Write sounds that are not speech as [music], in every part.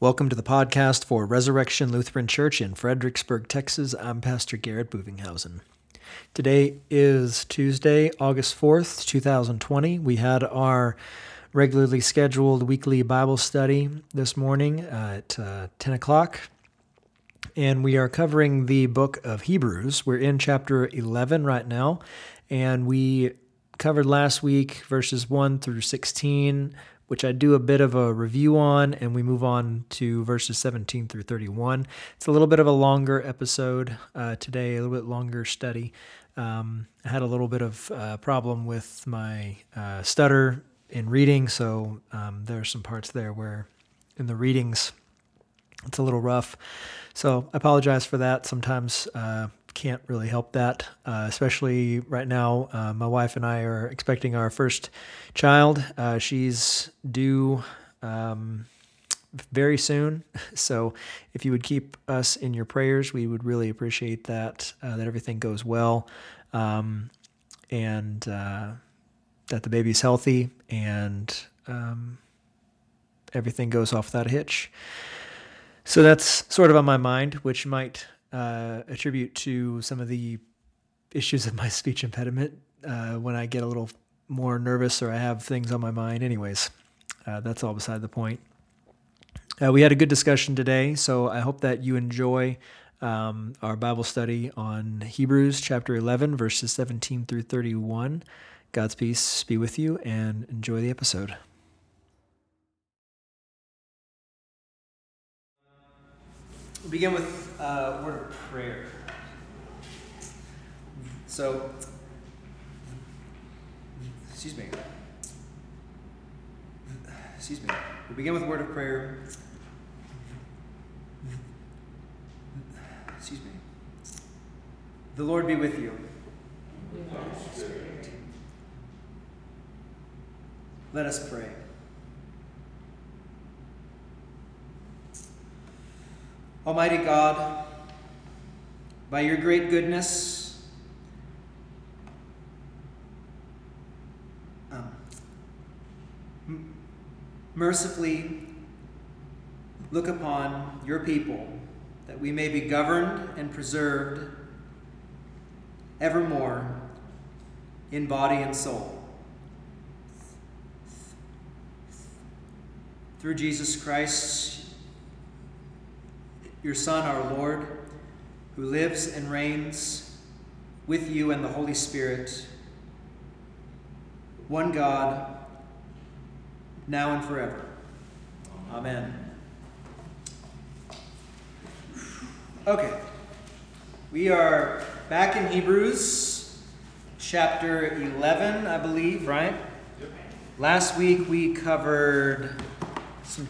Welcome to the podcast for Resurrection Lutheran Church in Fredericksburg, Texas. I'm Pastor Garrett Buvinghausen. Today is Tuesday, August 4th, 2020. We had our regularly scheduled weekly Bible study this morning at uh, 10 o'clock. And we are covering the book of Hebrews. We're in chapter 11 right now. And we covered last week verses 1 through 16, which I do a bit of a review on, and we move on to verses 17 through 31. It's a little bit of a longer episode uh, today, a little bit longer study. Um, I had a little bit of uh, problem with my uh, stutter in reading, so um, there are some parts there where in the readings it's a little rough. So I apologize for that. Sometimes uh, can't really help that, uh, especially right now. Uh, my wife and I are expecting our first child. Uh, she's due um, very soon. [laughs] So if you would keep us in your prayers, we would really appreciate that, uh, that everything goes well. Um, and uh, that the baby's healthy and um, everything goes off without a hitch. So that's sort of on my mind, which might uh, attribute to some of the issues of my [laughs] speech impediment uh, when I get a little more nervous or I have things on my mind. Anyways, uh, that's all beside the point. Uh, we had a good discussion today, so I hope that you enjoy um, our Bible study on Hebrews chapter 11, verses 17 through 31. God's peace be with you and enjoy the episode. We'll begin with uh, a word of prayer. So, excuse me. Excuse me. We'll begin with a word of prayer. Excuse me. The Lord be with you. Let us pray. Almighty God, by your great goodness, um, m- mercifully look upon your people that we may be governed and preserved evermore in body and soul. through Jesus Christ, your Son, our Lord, who lives and reigns with you and the Holy Spirit, one God, now and forever. Amen. Okay, we are back in Hebrews chapter 11, I believe, right? Last week we covered some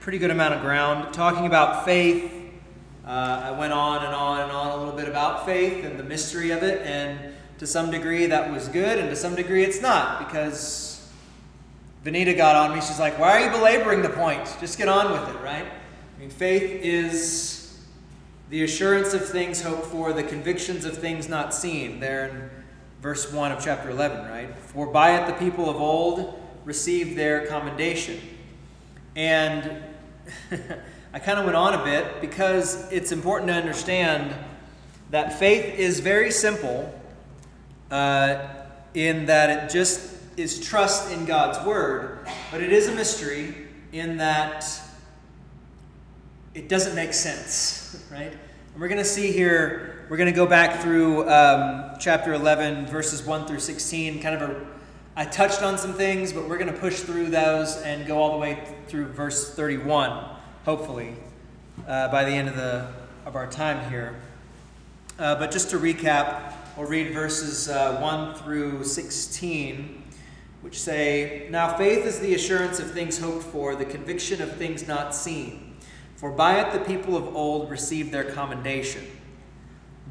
pretty good amount of ground talking about faith. Uh, I went on and on and on a little bit about faith and the mystery of it, and to some degree that was good, and to some degree it's not because Vanita got on me. She's like, "Why are you belaboring the point? Just get on with it, right?" I mean, faith is the assurance of things hoped for, the convictions of things not seen. There in verse 1 of chapter 11, right? For by it the people of old received their commendation. And [laughs] I kind of went on a bit because it's important to understand that faith is very simple uh, in that it just is trust in God's word, but it is a mystery in that it doesn't make sense, [laughs] right? And we're going to see here, we're going to go back through um, chapter 11, verses 1 through 16, kind of a I touched on some things, but we're going to push through those and go all the way through verse 31, hopefully, uh, by the end of, the, of our time here. Uh, but just to recap, we'll read verses uh, 1 through 16, which say Now faith is the assurance of things hoped for, the conviction of things not seen. For by it the people of old received their commendation.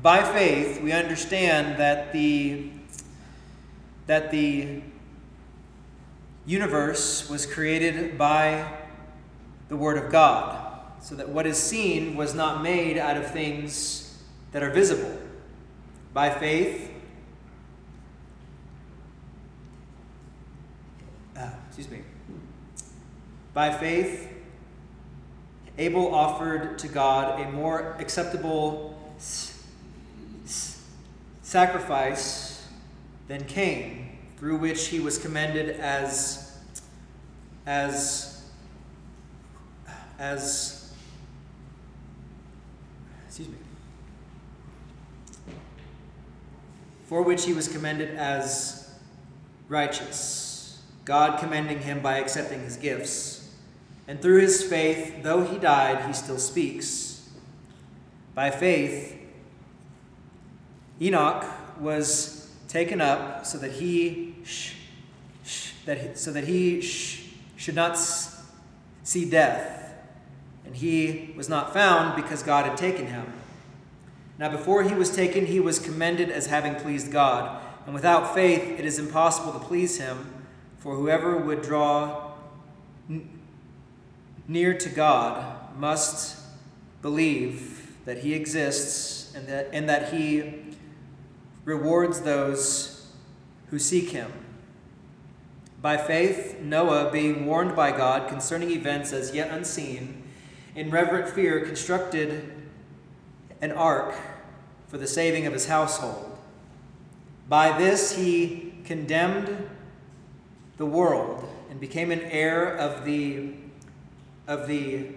By faith, we understand that the that the universe was created by the Word of God, so that what is seen was not made out of things that are visible. By faith, uh, excuse me, by faith, Abel offered to God a more acceptable sacrifice than Cain, through which he was commended as as as excuse me for which he was commended as righteous god commending him by accepting his gifts. And through his faith though he died he still speaks. By faith Enoch was taken up so that he sh- that he, so that he sh- should not see death, and he was not found because God had taken him. Now before he was taken, he was commended as having pleased God, and without faith it is impossible to please him, for whoever would draw n- near to God must believe that he exists and that, and that he rewards those who seek him. By faith, Noah, being warned by God concerning events as yet unseen, in reverent fear constructed an ark for the saving of his household. By this he condemned the world and became an heir of the of the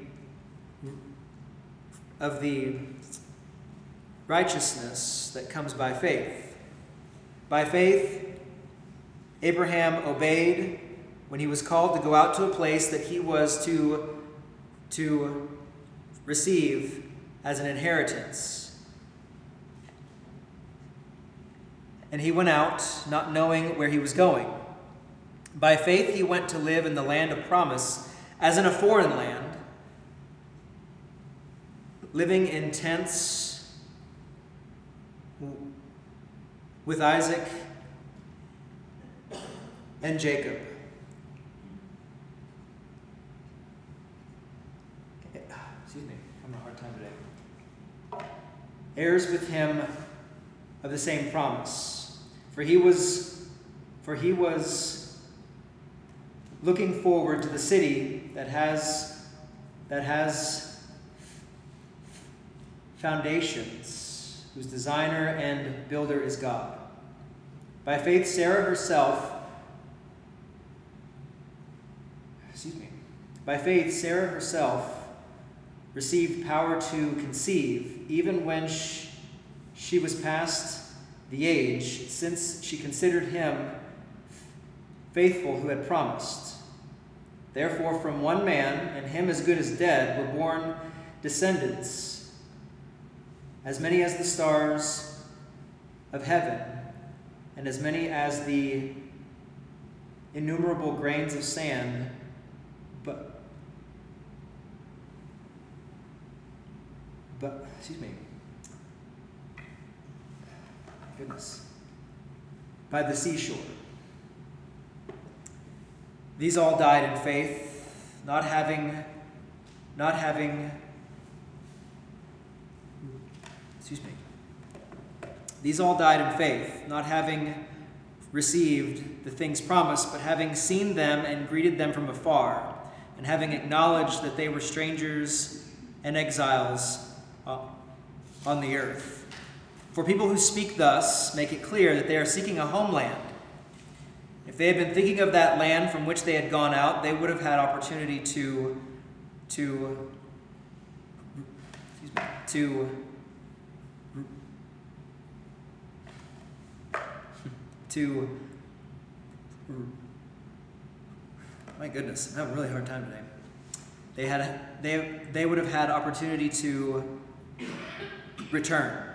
of the righteousness that comes by faith. By faith, Abraham obeyed when he was called to go out to a place that he was to, to receive as an inheritance. And he went out, not knowing where he was going. By faith, he went to live in the land of promise, as in a foreign land, living in tents with Isaac and Jacob. Excuse me, I'm having a hard time today. Heirs with him of the same promise. For he was for he was looking forward to the city that has that has foundations, whose designer and builder is God. By faith, Sarah herself, excuse me, by faith, Sarah herself received power to conceive, even when she, she was past the age, since she considered him faithful who had promised. Therefore, from one man, and him as good as dead, were born descendants, as many as the stars of heaven and as many as the innumerable grains of sand, but but excuse me. Goodness. By the seashore. These all died in faith, not having not having excuse me these all died in faith, not having received the things promised, but having seen them and greeted them from afar, and having acknowledged that they were strangers and exiles uh, on the earth. For people who speak thus make it clear that they are seeking a homeland. If they had been thinking of that land from which they had gone out, they would have had opportunity to to me, to to my goodness, I'm having a really hard time today. They had they they would have had opportunity to return.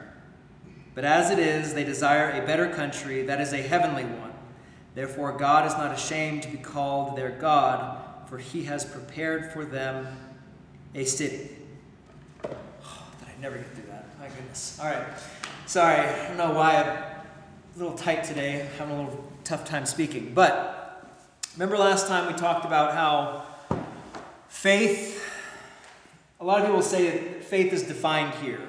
But as it is, they desire a better country that is a heavenly one. Therefore, God is not ashamed to be called their God, for he has prepared for them a city. Oh, I never get through that. My goodness. All right. Sorry, I don't know why I a little tight today, having a little tough time speaking. But remember last time we talked about how faith, a lot of people say faith is defined here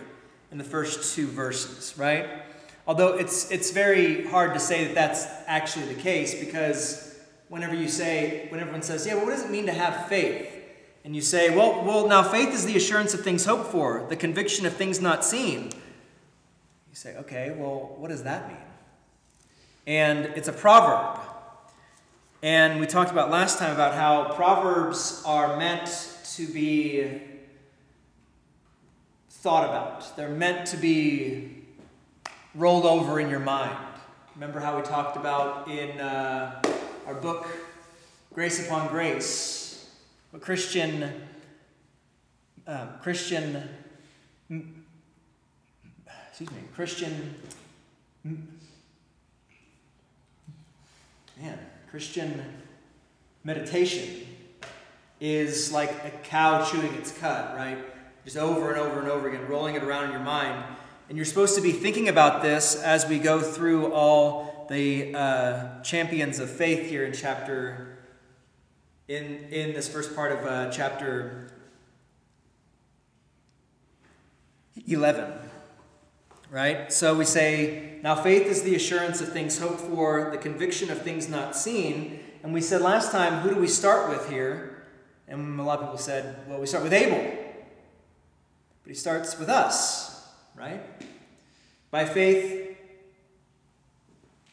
in the first two verses, right? Although it's, it's very hard to say that that's actually the case because whenever you say, when everyone says, yeah, what does it mean to have faith? and you say, well, well, now faith is the assurance of things hoped for, the conviction of things not seen. You say, okay, well, what does that mean? And it's a proverb. And we talked about last time about how proverbs are meant to be thought about. They're meant to be rolled over in your mind. Remember how we talked about in uh, our book, Grace Upon Grace, what Christian, um, Christian, excuse me, Christian, man, Christian meditation is like a cow chewing its cud, right? Just over and over and over again, rolling it around in your mind. And you're supposed to be thinking about this as we go through all the uh, champions of faith here in chapter, in, in this first part of uh, chapter 11. Right? So we say, now faith is the assurance of things hoped for, the conviction of things not seen. And we said last time, who do we start with here? And a lot of people said, well, we start with Abel. But he starts with us, right? By faith,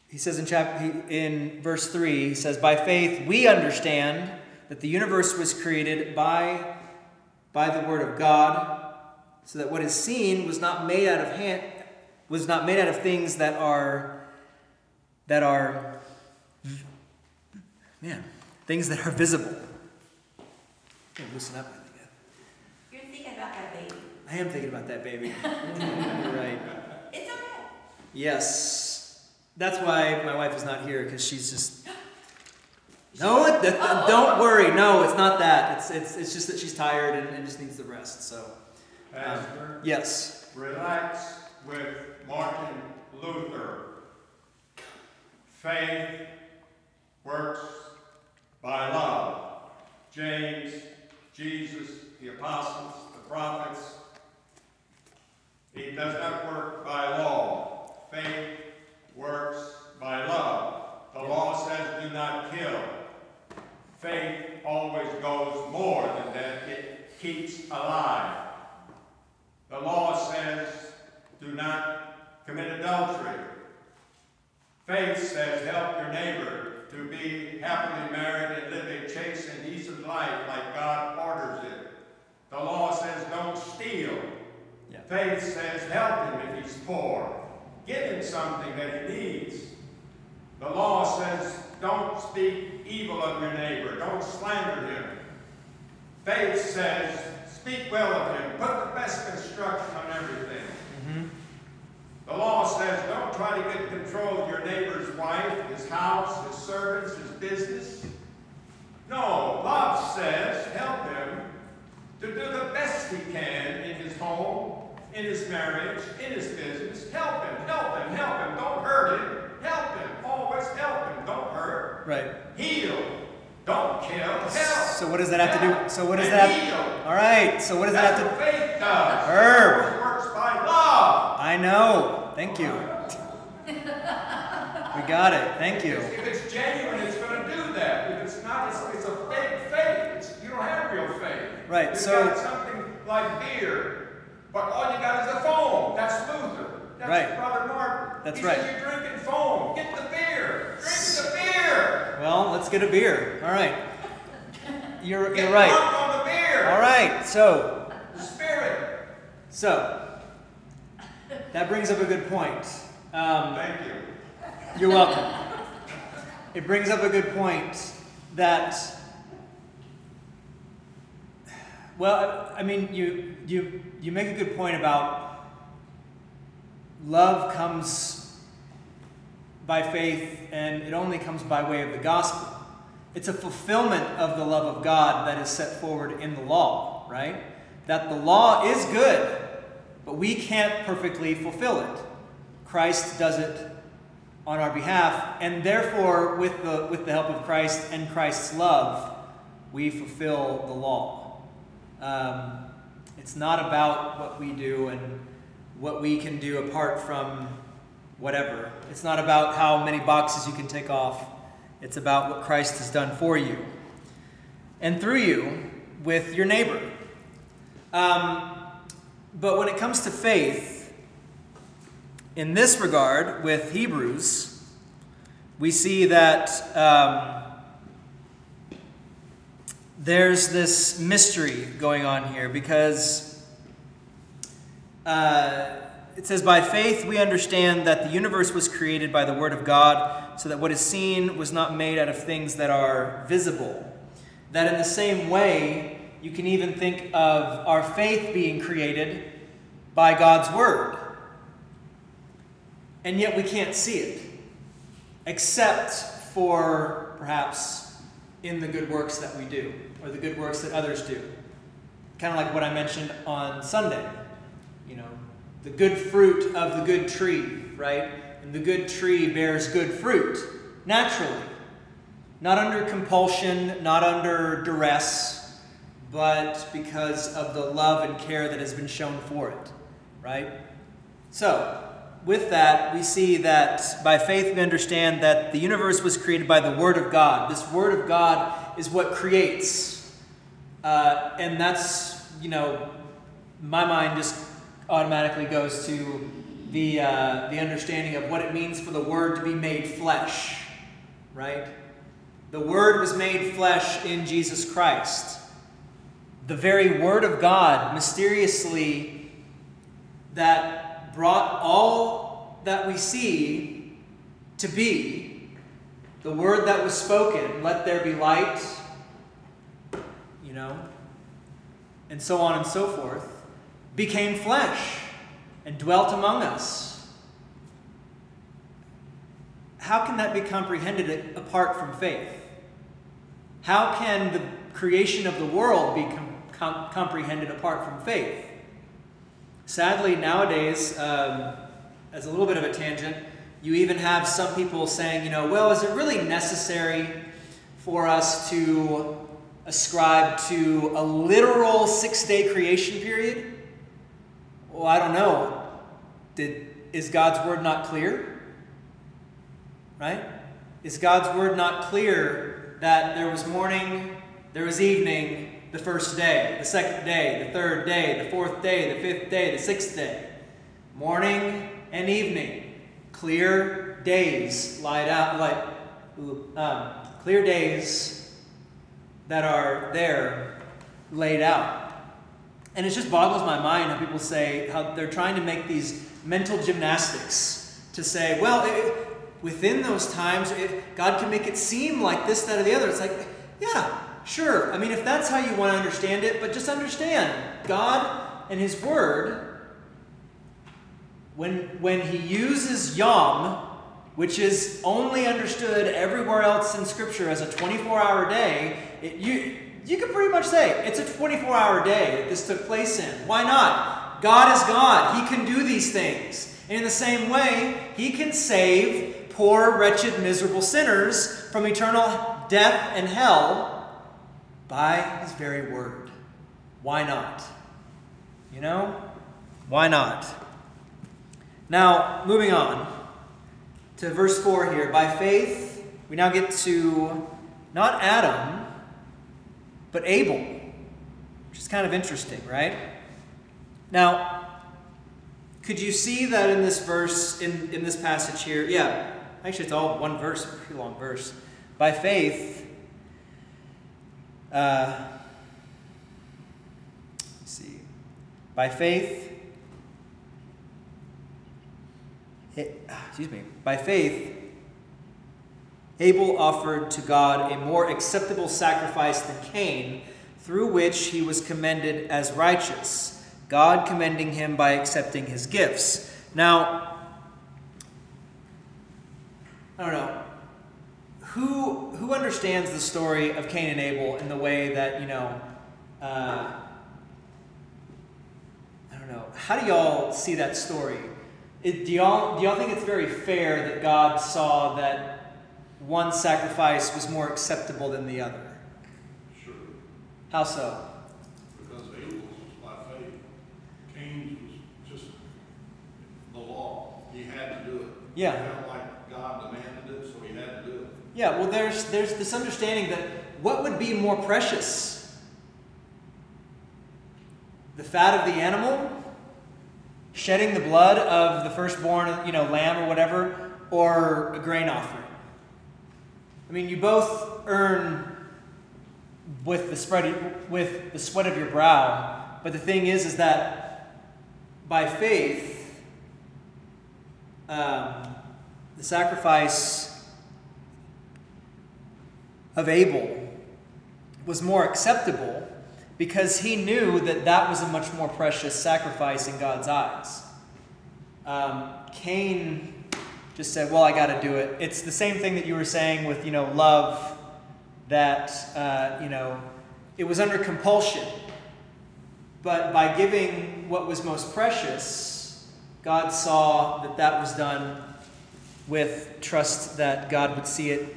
he says in chapter in verse 3, he says, By faith we understand that the universe was created by, by the word of God, so that what is seen was not made out of hand was not made out of things that are that are man, things that are visible. loosen up. You're thinking about that baby. I am thinking about that baby. [laughs] You're right. It's okay. Yes. That's why my wife is not here because she's just. [gasps] [gasps] No, it, that, don't worry. No, it's not that. It's, it's, it's just that she's tired and, and just needs the rest. So, um, yes. Relax with Martin Luther. Faith works by love. James, Jesus, the apostles, the prophets. It does not work by law. Faith works by love. The law says do not kill. Faith always goes more than that. It keeps alive. The law says do not commit adultery. Faith says help your neighbor to be happily married and live a chaste and decent life like God orders it. The law says don't steal. Yeah. Faith says help him if he's poor. Give him something that he needs. The law says don't speak evil of your neighbor. Don't slander him. Faith says speak well of him. Put the best construction on everything. Mm-hmm. The law says don't try to get control of your neighbor's wife, his house, his servants, his business. No, love says help him to do the best he can in his home, in his marriage, in his business. Help him, help him, help him. Don't hurt him. Help him. Always help him. Don't hurt. Right. Heal. Don't kill. Help. So what does that have to do? So what does that? Heal. All right. So what does That's that have to? Faith does. Herb. works by love. I know. Thank you. we got it. Thank you. If it's genuine, it's going to do that. If it's not, it's, it's a fake faith. It's, you don't have real faith. Right. You've so got something like beer, but all you got is a foam. That's Luther. That's right. Brother Martin. That's he right. Says you're drinking foam. Get the beer. Drink the beer. Well, let's get a beer. All right. [laughs] You're, Get you're right. on the beer. All right. So. The spirit. So. That brings up a good point. Um, Thank you. You're welcome. It brings up a good point that, well, I mean, you, you, you make a good point about love comes by faith and it only comes by way of the gospel. It's a fulfillment of the love of God that is set forward in the law, right? That the law is good, but we can't perfectly fulfill it. Christ does it on our behalf, and therefore, with the, with the help of Christ and Christ's love, we fulfill the law. Um, it's not about what we do and what we can do apart from whatever. It's not about how many boxes you can take off. It's about what Christ has done for you. And through you, with your neighbor. Um, but when it comes to faith, in this regard, with Hebrews, we see that um, there's this mystery going on here because uh, it says, By faith we understand that the universe was created by the Word of God, so that what is seen was not made out of things that are visible. That in the same way, you can even think of our faith being created by God's Word. And yet we can't see it, except for perhaps in the good works that we do, or the good works that others do. Kind of like what I mentioned on Sunday. The good fruit of the good tree, right? And the good tree bears good fruit, naturally. Not under compulsion, not under duress, but because of the love and care that has been shown for it, right? So, with that, we see that by faith we understand that the universe was created by the Word of God. This Word of God is what creates. Uh, and that's, you know, my mind just automatically goes to the, uh, the understanding of what it means for the Word to be made flesh, right? The Word was made flesh in Jesus Christ. The very Word of God, mysteriously, that brought all that we see to be the word that was spoken let there be light you know and so on and so forth became flesh and dwelt among us. How can that be comprehended apart from faith? How can the creation of the world be com- com- comprehended apart from faith? Sadly, nowadays, um, as a little bit of a tangent, you even have some people saying, you know, well, is it really necessary for us to ascribe to a literal six day creation period? Well, I don't know. Did, is God's word not clear? Right? Is God's word not clear that there was morning, there was evening, the first day, the second day, the third day, the fourth day, the fifth day, the sixth day. Morning and evening, clear days light out, like um, clear days that are there laid out. And it just boggles my mind how people say how they're trying to make these mental gymnastics to say, well, it, within those times, it, God can make it seem like this, that, or the other. It's like, yeah, Sure, I mean, if that's how you want to understand it, but just understand God and His Word, when, when He uses Yom, which is only understood everywhere else in Scripture as a 24 hour day, it, you, you can pretty much say it's a 24 hour day that this took place in. Why not? God is God, He can do these things. And in the same way, He can save poor, wretched, miserable sinners from eternal death and hell by his very word. Why not? You know? Why not? Now, moving on to verse 4 here. By faith, we now get to not Adam, but Abel, which is kind of interesting, right? Now, could you see that in this verse, in, in this passage here? Yeah, actually, it's all one verse, a pretty long verse. By faith, uh, see. By faith, it, excuse me. By faith, Abel offered to God a more acceptable sacrifice than Cain, through which he was commended as righteous, God commending him by accepting his gifts. Now, I don't know who who understands the story of Cain and Abel in the way that you know? Uh, I don't know. How do y'all see that story? It, do y'all do y'all think it's very fair that God saw that one sacrifice was more acceptable than the other? Sure, How so? because Abel's was by faith, Cain's was just the law. He had to do it. Yeah. He felt like God demanded it, so he had to do it. Yeah, well, there's there's this understanding that what would be more precious, the fat of the animal, shedding the blood of the firstborn, you know, lamb or whatever, or a grain offering. I mean, you both earn with the spread with the sweat of your brow, but the thing is, is that by faith, um, the sacrifice of Abel was more acceptable because he knew that that was a much more precious sacrifice in God's eyes. Um, Cain just said, "Well, I got to do it." It's the same thing that you were saying with you know love, that uh, you know it was under compulsion, but by giving what was most precious, God saw that that was done with trust that God would see it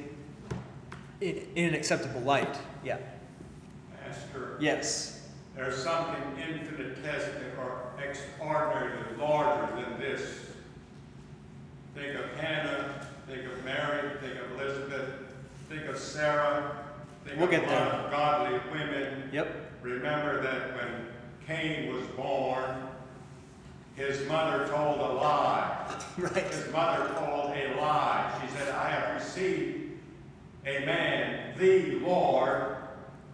in, in an acceptable light. Yeah. Master, Yes. there's something infinitesimal or extraordinarily larger than this. Think of Hannah, think of Mary, think of Elizabeth, think of Sarah, think We'll of get a there. lot of godly women. Yep. Remember that when Cain was born, his mother told a lie. [laughs] Right. His mother told a lie. She said, I have received a man, the Lord,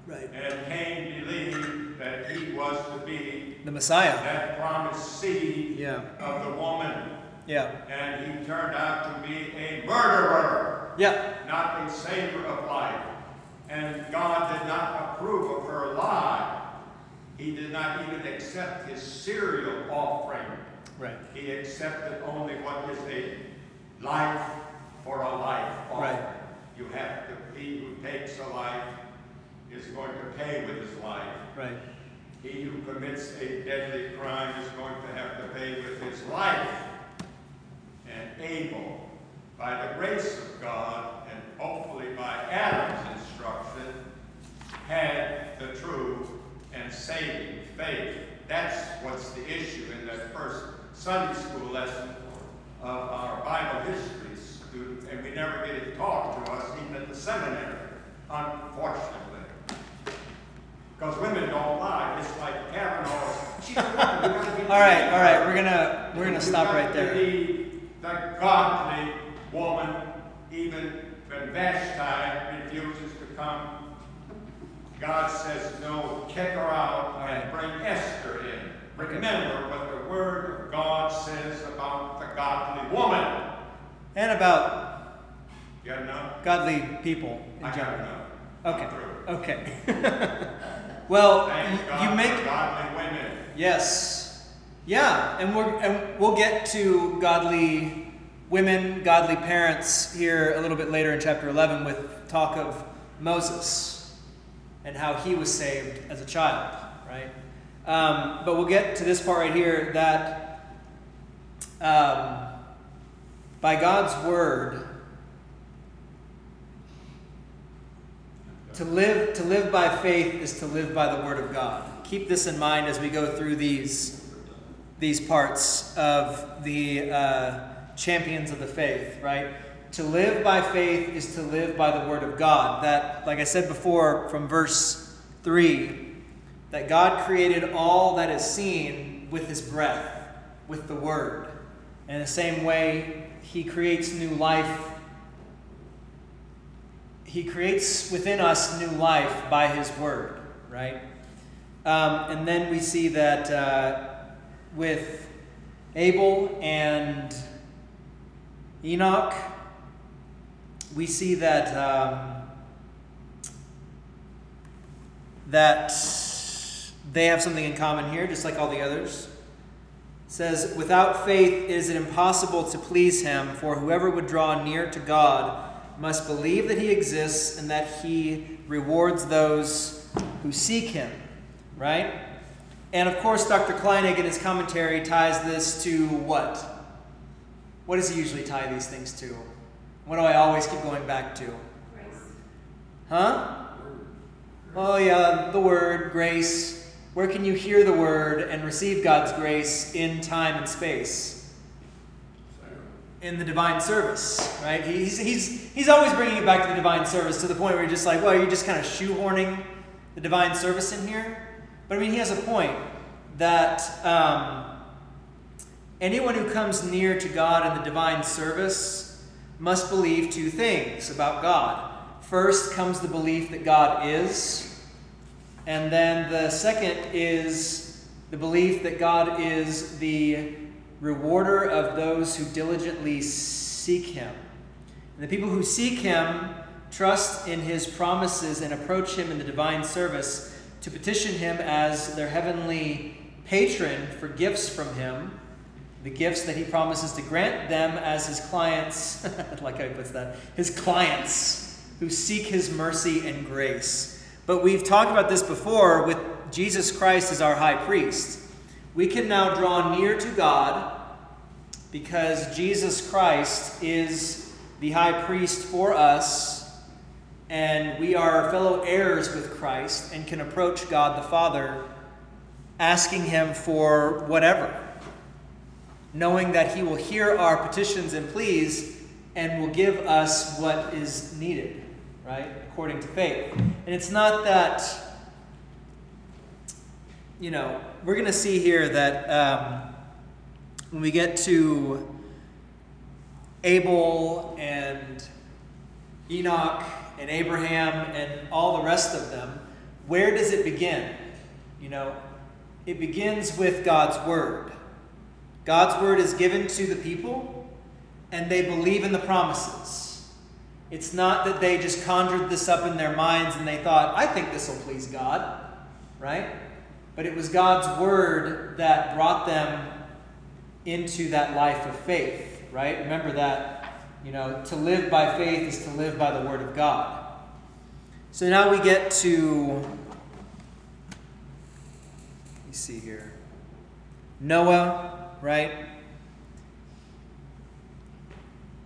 Right. and Cain believed that he was to be The Messiah. that promised seed Yeah. of the woman. Yeah. And he turned out to be a murderer, Yeah. not a savior of life. And God did not approve of her lie. He did not even accept his cereal offering. Right. He accepted only what is a life for a life offering. Right. You have to, he who takes a life is going to pay with his life. Right. He who commits a deadly crime is going to have to pay with his life. And Abel, by the grace of God, and hopefully by Adam's instruction, had the true and saving faith. That's what's the issue in that first Sunday school lesson of our Bible history student, and we never get it taught to us even at the seminary, unfortunately. Because women don't lie, it's like Kavanaugh. A woman, you gotta believe All right. All right. We're gonna we're gonna stop right there. The godly woman, even when Vashti refuses to come, God says, no, kick her out and bring Esther in. Remember what the word of God says about the godly woman. And about godly people in I general. Okay. Okay. [laughs] well, Thank you make godly women. yes, yeah, and we're and we'll get to godly women, godly parents here a little bit later in chapter eleven with talk of Moses and how he was saved as a child, right? Um, but we'll get to this part right here that um, by God's word. To live, to live by faith is to live by the word of God. Keep this in mind as we go through these, these parts of the uh, champions of the faith, right? To live by faith is to live by the word of God. That, like I said before from verse 3, that God created all that is seen with his breath, with the word. In the same way, he creates new life he creates within us new life by his word, right? Um, and then we see that uh, with Abel and Enoch, we see that um, that they have something in common here, just like all the others. It says, "Without faith, it is impossible to please Him. For whoever would draw near to God." must believe that he exists and that he rewards those who seek him, right? And of course, Dr. Kleinig in his commentary ties this to what? What does he usually tie these things to? What do I always keep going back to? Grace. Huh? Oh, yeah, the word, grace. Where can you hear the word and receive God's grace in time and space? in the divine service, right? He's, he's, he's always bringing it back to the divine service to the point where you're just like, well, you're just kind of shoehorning the divine service in here. But I mean, he has a point. that um, anyone who comes near to God in the divine service must believe two things about God. First comes the belief that God is, and then the second is the belief that God is the rewarder of those who diligently seek Him. And the people who seek Him trust in His promises and approach Him in the divine service to petition Him as their heavenly patron for gifts from Him, the gifts that He promises to grant them as His clients, [laughs] like how He puts that, His clients who seek His mercy and grace. But we've talked about this before with Jesus Christ as our high priest. We can now draw near to God because Jesus Christ is the high priest for us, and we are fellow heirs with Christ and can approach God the Father asking Him for whatever, knowing that He will hear our petitions and pleas and will give us what is needed, right, according to faith. And it's not that, you know, we're going to see here that um, when we get to Abel and Enoch and Abraham and all the rest of them, where does it begin? You know, it begins with God's word. God's word is given to the people, and they believe in the promises. It's not that they just conjured this up in their minds and they thought, I think this will please God, right? But it was God's word that brought them into that life of faith, right? Remember that, you know, to live by faith is to live by the word of God. So now we get to, let me see here. Noah, right?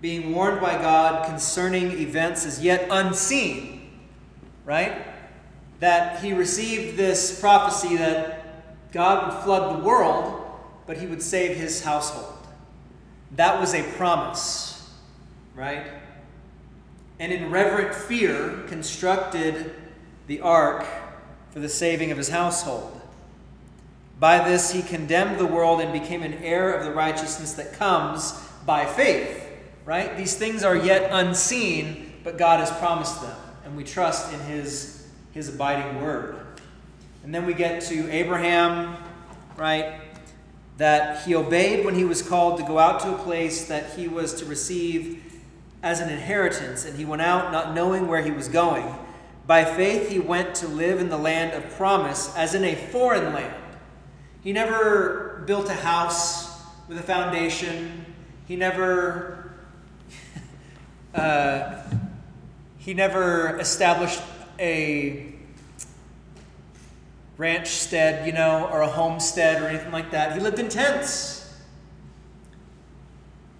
Being warned by God concerning events as yet unseen, right? That he received this prophecy that God would flood the world, but he would save his household. That was a promise, right? And in reverent fear, constructed the ark for the saving of his household. By this, he condemned the world and became an heir of the righteousness that comes by faith. Right? These things are yet unseen, but God has promised them, and we trust in his, his abiding word. And then we get to Abraham, right? That he obeyed when he was called to go out to a place that he was to receive as an inheritance, and he went out not knowing where he was going. By faith, he went to live in the land of promise, as in a foreign land. He never built a house with a foundation. He never [laughs] uh, he never established a ranch stead, you know, or a homestead or anything like that. He lived in tents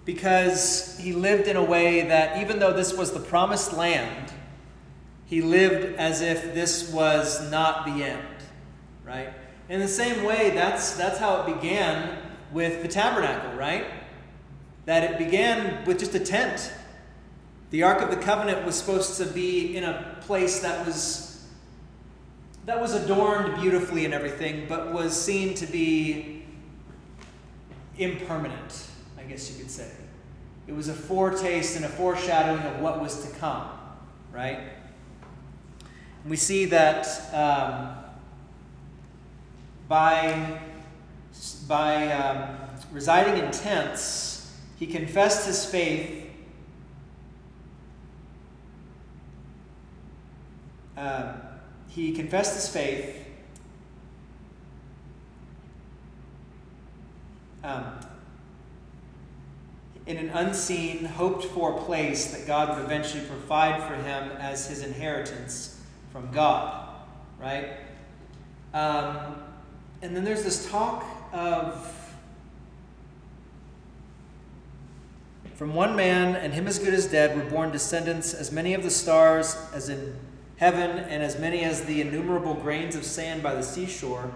because he lived in a way that, even though this was the promised land, he lived as if this was not the end, right? In the same way, that's, that's how it began with the tabernacle, right? That it began with just a tent. The Ark of the Covenant was supposed to be in a place that was that was adorned beautifully and everything, but was seen to be impermanent, I guess you could say. It was a foretaste and a foreshadowing of what was to come, right? And we see that um, by, by um, residing in tents, he confessed his faith. Um, he confessed his faith. Um, in an unseen, hoped for place that God would eventually provide for him as his inheritance from God, right? Um, and then there's this talk of from one man and him as good as dead were born descendants as many of the stars as in heaven and as many as the innumerable grains of sand by the seashore.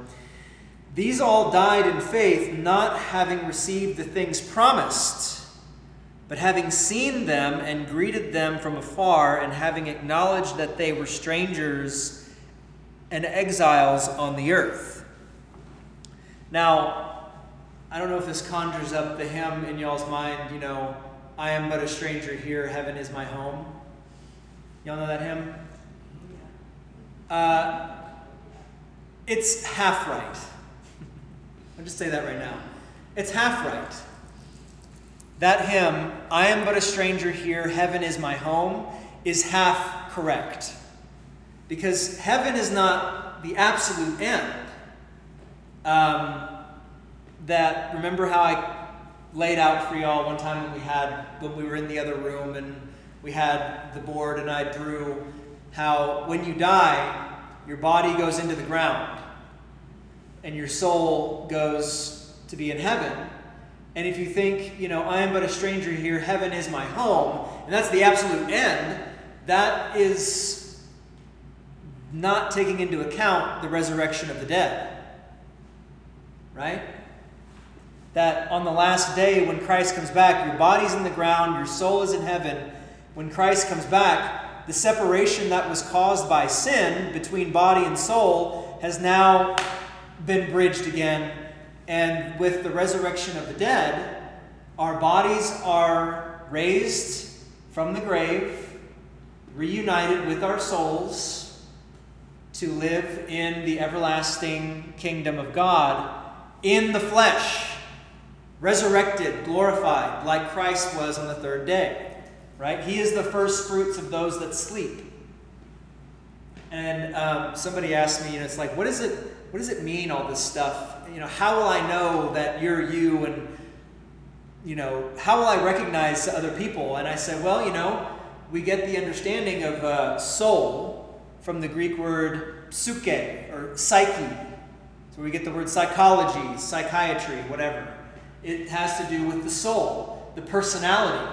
These all died in faith, not having received the things promised but having seen them and greeted them from afar, and having acknowledged that they were strangers and exiles on the earth. Now, I don't know if this conjures up the hymn in y'all's mind, you know, I am but a stranger here, heaven is my home. Y'all know that hymn? Uh, it's half right. [laughs] I'll just say that right now. It's half right. That hymn, I am but a stranger here, heaven is my home, is half correct. Because heaven is not the absolute end. Um, that, remember how I laid out for y'all one time when we had, when we were in the other room and we had the board and I drew how when you die, your body goes into the ground and your soul goes to be in heaven. And if you think, you know, I am but a stranger here, heaven is my home, and that's the absolute end, that is not taking into account the resurrection of the dead. Right? That on the last day, when Christ comes back, your body's in the ground, your soul is in heaven. When Christ comes back, the separation that was caused by sin between body and soul has now been bridged again. And with the resurrection of the dead, our bodies are raised from the grave, reunited with our souls to live in the everlasting kingdom of God in the flesh, resurrected, glorified, like Christ was on the third day. Right? He is the first fruits of those that sleep. And um, somebody asked me, you know, it's like, what is it? What does it mean? All this stuff. You know, how will I know that you're you? And you know, how will I recognize other people? And I said, well, you know, we get the understanding of uh, soul from the Greek word psyche or psyche. So we get the word psychology, psychiatry, whatever. It has to do with the soul, the personality,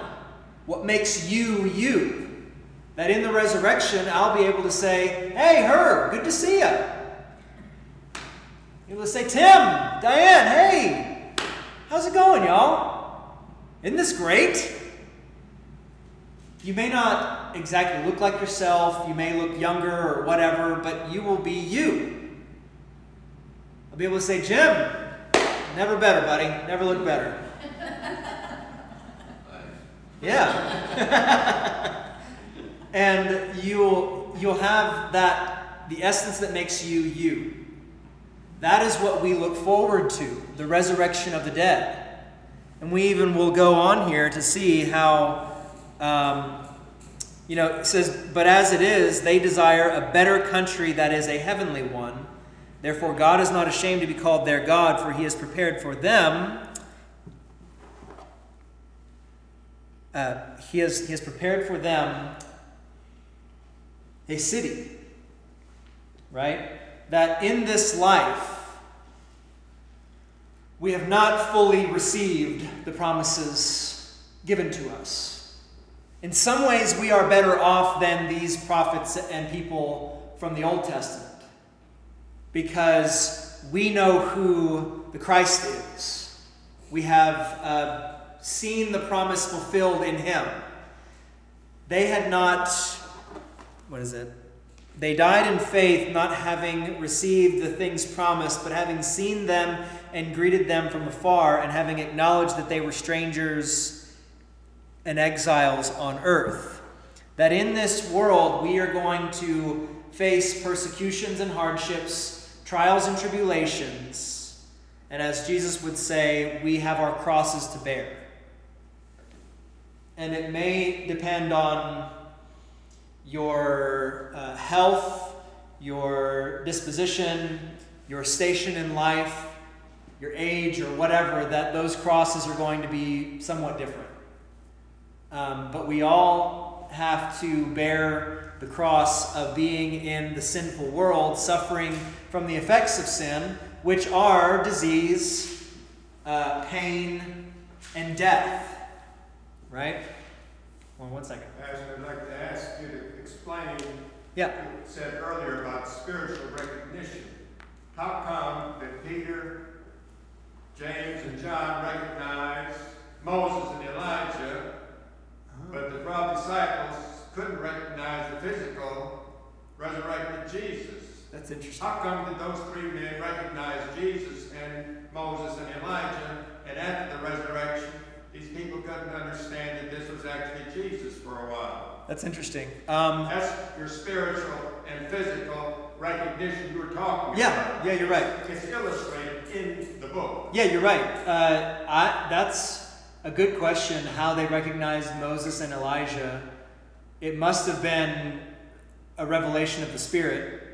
what makes you you. That in the resurrection, I'll be able to say, Hey, Herb, good to see you. Able to say, Tim, Diane, hey, how's it going, y'all? Isn't this great? You may not exactly look like yourself, you may look younger or whatever, but you will be you. I'll be able to say, Jim, never better, buddy. Never look better. [laughs] Yeah. [laughs] and you'll you'll have that the essence that makes you you. That is what we look forward to, the resurrection of the dead. And we even will go on here to see how um, you know, it says, But as it is, they desire a better country that is a heavenly one. Therefore, God is not ashamed to be called their God, for he has prepared for them. Uh, he, has, he has prepared for them a city, right? That in this life, we have not fully received the promises given to us. In some ways, we are better off than these prophets and people from the Old Testament because we know who the Christ is. We have uh, seen the promise fulfilled in Him. They had not, what is it? They died in faith, not having received the things promised, but having seen them and greeted them from afar, and having acknowledged that they were strangers and exiles on earth. That in this world we are going to face persecutions and hardships, trials and tribulations, and as Jesus would say, we have our crosses to bear. And it may depend on your uh, health, your disposition, your station in life, your age, or whatever, that those crosses are going to be somewhat different. Um, but we all have to bear the cross of being in the sinful world, suffering from the effects of sin, which are disease, uh, pain, and death. Right? Well, one second. Pastor, I'd like to ask you to explain Yeah. you said earlier about spiritual recognition. How come that Peter, James, and John recognized Moses and Elijah, uh-huh. but the twelve disciples couldn't recognize the physical resurrected Jesus? That's interesting. How come did those three men recognize Jesus and Moses and Elijah, and after the resurrection, these people couldn't understand that this was actually Jesus for a while? That's interesting. Um, That's your spiritual and physical recognition you were talking yeah, about. yeah, you're right. It's illustrated in the book. Yeah, you're right. Uh, I, that's a good question. How they recognized Moses and Elijah? It must have been a revelation of the Spirit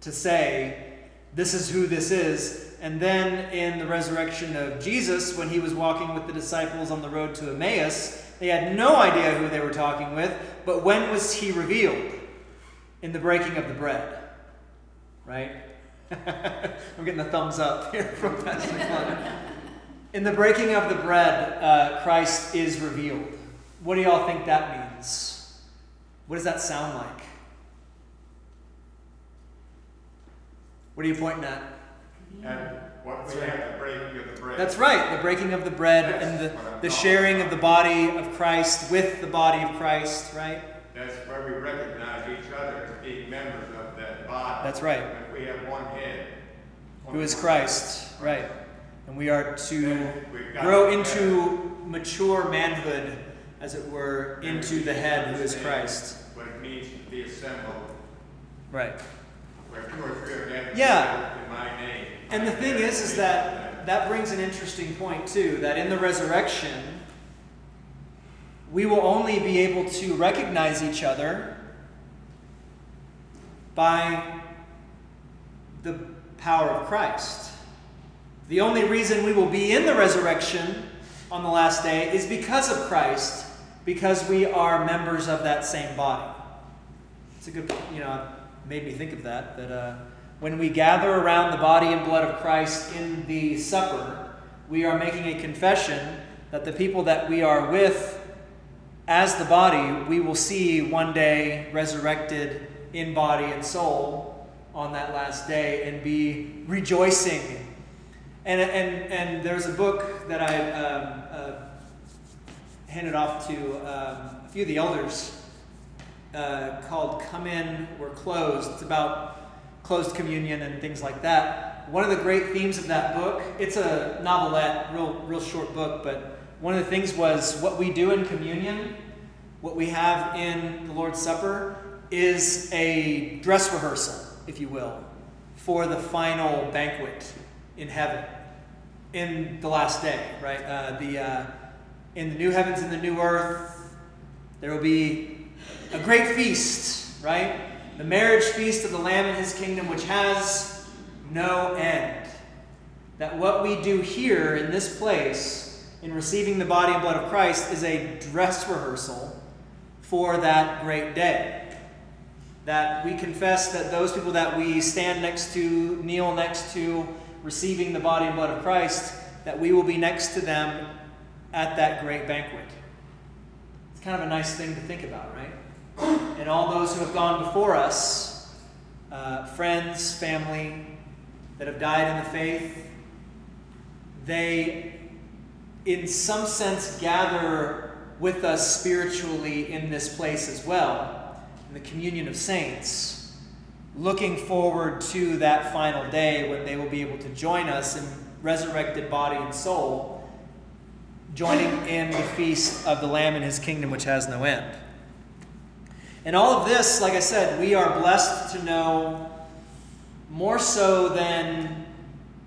to say, "This is who this is." And then in the resurrection of Jesus, when he was walking with the disciples on the road to Emmaus, they had no idea who they were talking with. But when was he revealed? In the breaking of the bread, right? [laughs] I'm getting the thumbs up here from Pastor Glenn. In the breaking of the bread, uh, Christ is revealed. What do y'all think that means? What does that sound like? What are you pointing at? And what That's we right. have, the breaking of the bread. That's right, the breaking of the bread and the, the sharing of the body of Christ with the body of Christ, right? That's where we recognize each other as being members of that body. That's right. We have one head. Who is Christ, right? And we are to Then we've got grow into mature manhood, as it were, into the head who is Christ. What it means to be assembled, Right. where two or three are gathered Yeah. in my name. And the thing is, is that that brings an interesting point too. That in the resurrection, we will only be able to recognize each other by the power of Christ. The only reason we will be in the resurrection on the last day is because of Christ, because we are members of that same body. It's a good, you know, made me think of that. That uh, when we gather around the body and blood of Christ in the supper, we are making a confession that the people that we are with as the body, we will see one day resurrected in body and soul on that last day and be rejoicing. And, and, and there's a book that I um, uh, handed off to um, a few of the elders uh, called Come In, We're Closed. It's about closed communion and things like that. One of the great themes of that book, it's a novelette, real, real short book, but one of the things was what we do in communion, what we have in the Lord's Supper, is a dress rehearsal, if you will, for the final banquet in heaven, in the last day, right? Uh, the, uh, in the new heavens and the new earth, there will be a great feast, right? The marriage feast of the Lamb and his kingdom, which has no end. That what we do here in this place, in receiving the body and blood of Christ, is a dress rehearsal for that great day. That we confess that those people that we stand next to, kneel next to, receiving the body and blood of Christ, that we will be next to them at that great banquet. It's kind of a nice thing to think about, right? And all those who have gone before us, uh, friends, family, that have died in the faith, they, in some sense, gather with us spiritually in this place as well, in the communion of saints, looking forward to that final day when they will be able to join us in resurrected body and soul, joining in the feast of the Lamb and his kingdom, which has no end. And all of this, like I said, we are blessed to know more so than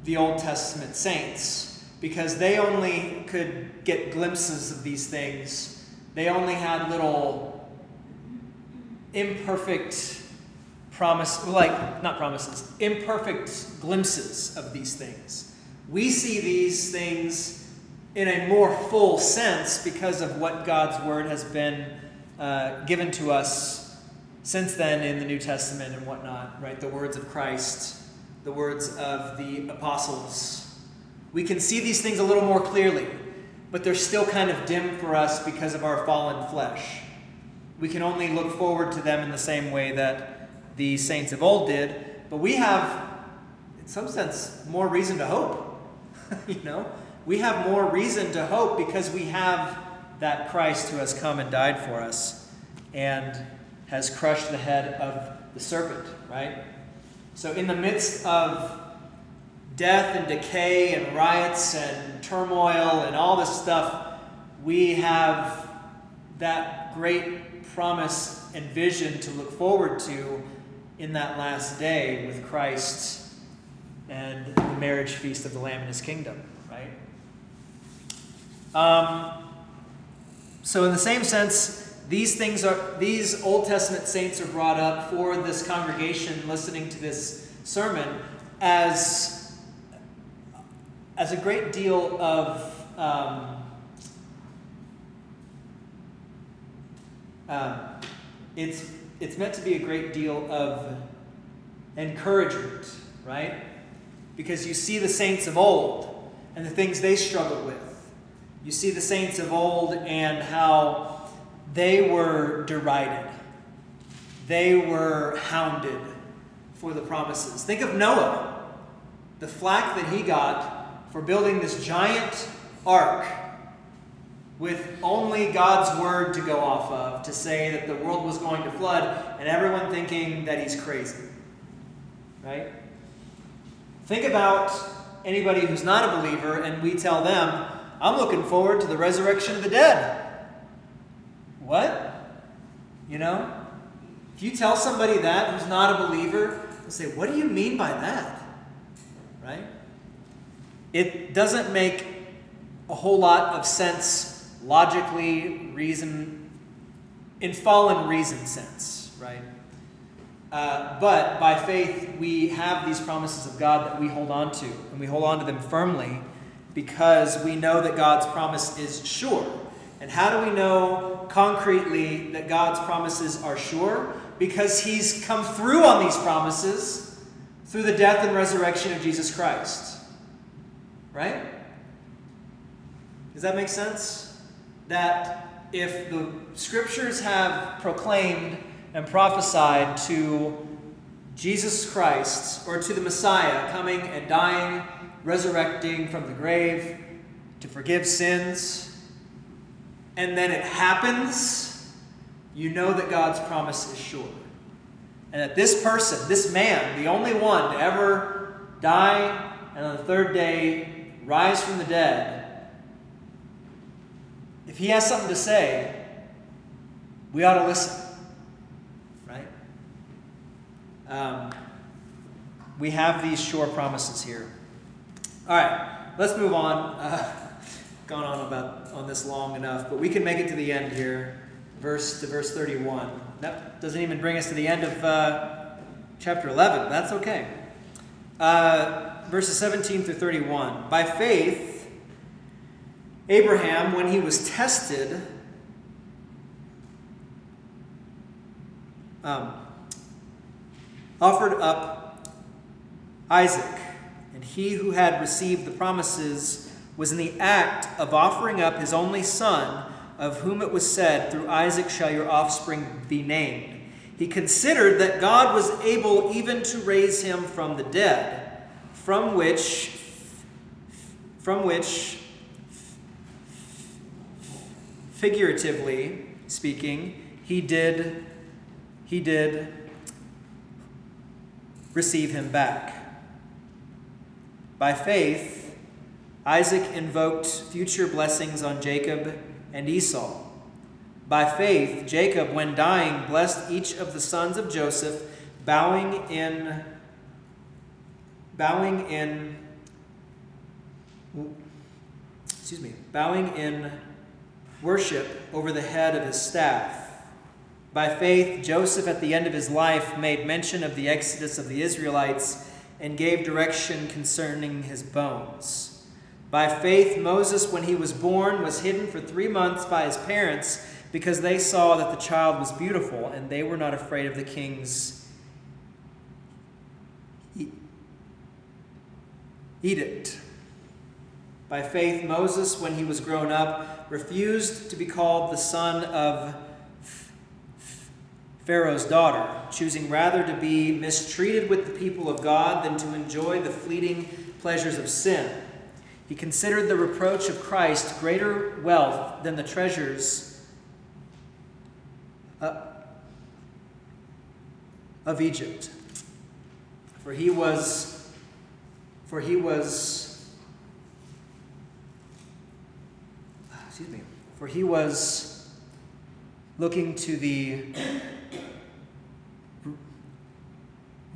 the Old Testament saints because they only could get glimpses of these things. They only had little imperfect promise like not promises, imperfect glimpses of these things. We see these things in a more full sense because of what God's word has been uh, given to us since then in the New Testament and whatnot, right? The words of Christ, the words of the apostles. We can see these things a little more clearly, but they're still kind of dim for us because of our fallen flesh. We can only look forward to them in the same way that the saints of old did, but we have, in some sense, more reason to hope. [laughs] you know? We have more reason to hope because we have that Christ who has come and died for us and has crushed the head of the serpent, right? So, in the midst of death and decay and riots and turmoil and all this stuff, we have that great promise and vision to look forward to in that last day with Christ and the marriage feast of the Lamb in his kingdom, right? Um, so, in the same sense, these things are these Old Testament saints are brought up for this congregation listening to this sermon as as a great deal of um, um, it's it's meant to be a great deal of encouragement, right? Because you see the saints of old and the things they struggled with. You see the saints of old and how they were derided, they were hounded for the promises. Think of Noah, the flack that he got for building this giant ark with only God's word to go off of to say that the world was going to flood, and everyone thinking that he's crazy. Right? Think about anybody who's not a believer, and we tell them, I'm looking forward to the resurrection of the dead. What? You know? If you tell somebody that who's not a believer, they'll say, What do you mean by that? Right? It doesn't make a whole lot of sense logically, reason, in fallen reason sense, right? Uh, but by faith, we have these promises of God that we hold on to, and we hold on to them firmly because we know that God's promise is sure. And how do we know concretely that God's promises are sure? Because He's come through on these promises through the death and resurrection of Jesus Christ. Right? Does that make sense? that if the scriptures have proclaimed and prophesied to Jesus Christ or to the Messiah coming and dying, resurrecting from the grave to forgive sins, and then it happens, you know that God's promise is sure. And that this person, this man, the only one to ever die and on the third day rise from the dead, if he has something to say, we ought to listen. Right? Um, we have these sure promises here. All right, let's move on. [laughs] Uh, gone on about on this long enough, but we can make it to the end here, verse to verse 31. That doesn't even bring us to the end of uh, chapter 11. That's okay. Uh, verses 17 through 31. By faith, Abraham, when he was tested, um, offered up Isaac, and he who had received the promises was in the act of offering up his only son, of whom it was said, Through Isaac shall your offspring be named. He considered that God was able even to raise him from the dead, from which, from which figuratively speaking, he did he did receive him back. By faith, Isaac invoked future blessings on Jacob and Esau. By faith, Jacob, when dying, blessed each of the sons of Joseph, bowing in bowing in excuse me, bowing in worship over the head of his staff. By faith, Joseph, at the end of his life, made mention of the exodus of the Israelites and gave direction concerning his bones. By faith, Moses, when he was born, was hidden for three months by his parents because they saw that the child was beautiful and they were not afraid of the king's edict. By faith, Moses, when he was grown up, refused to be called the son of Pharaoh's daughter, choosing rather to be mistreated with the people of God than to enjoy the fleeting pleasures of sin. He considered the reproach of Christ greater wealth than the treasures uh, of Egypt For he was, for he was, excuse me, for he was looking to the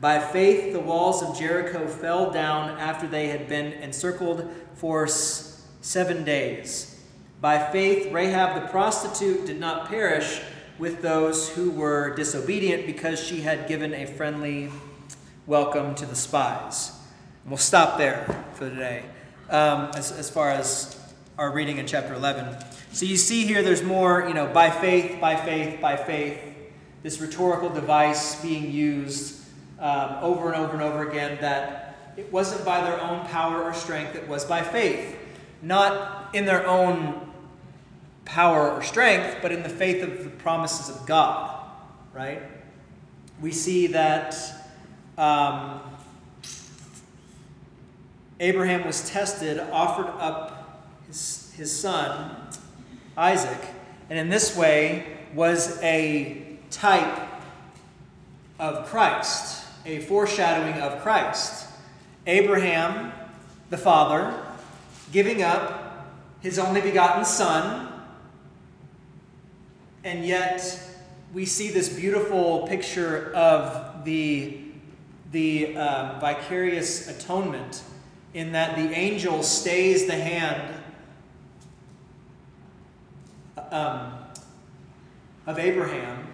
By faith, the walls of Jericho fell down after they had been encircled for seven days. By faith, Rahab the prostitute did not perish with those who were disobedient because she had given a friendly welcome to the spies. And we'll stop there for today um, as, as far as our reading in chapter 11. So you see here there's more, you know, by faith, by faith, by faith, this rhetorical device being used um, over and over and over again that it wasn't by their own power or strength, it was by faith. Not in their own power or strength, but in the faith of the promises of God, right? We see that um, Abraham was tested, offered up his, his son, Isaac, and in this way was a type of Christ a foreshadowing of Christ. Abraham, the father, giving up his only begotten son, and yet we see this beautiful picture of the, the uh, vicarious atonement in that the angel stays the hand um, of Abraham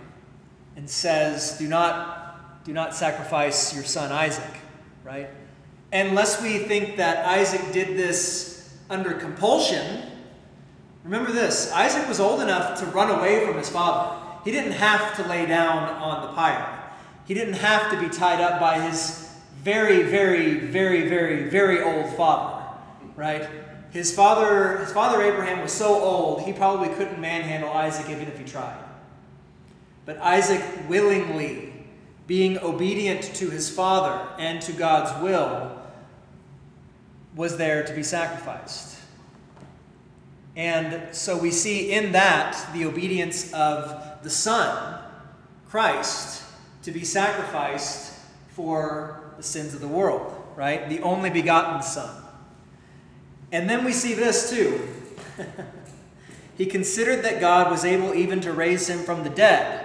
and says, Do not do not sacrifice your son Isaac, right? Unless we think that Isaac did this under compulsion, remember this Isaac was old enough to run away from his father. He didn't have to lay down on the pyre, he didn't have to be tied up by his very, very, very, very, very old father, right? His father, his father Abraham was so old, he probably couldn't manhandle Isaac even if he tried. But Isaac willingly being obedient to his father and to God's will, was there to be sacrificed. And so we see in that the obedience of the Son, Christ, to be sacrificed for the sins of the world, right? The only begotten Son. And then we see this too. [laughs] he considered that God was able even to raise him from the dead,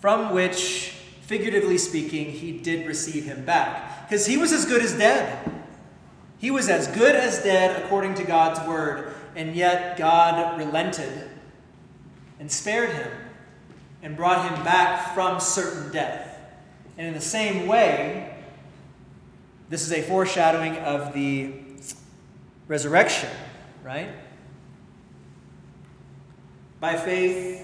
from which figuratively speaking, he did receive him back. Because he was as good as dead. He was as good as dead according to God's word, and yet God relented and spared him and brought him back from certain death. And in the same way, this is a foreshadowing of the resurrection, right? By faith,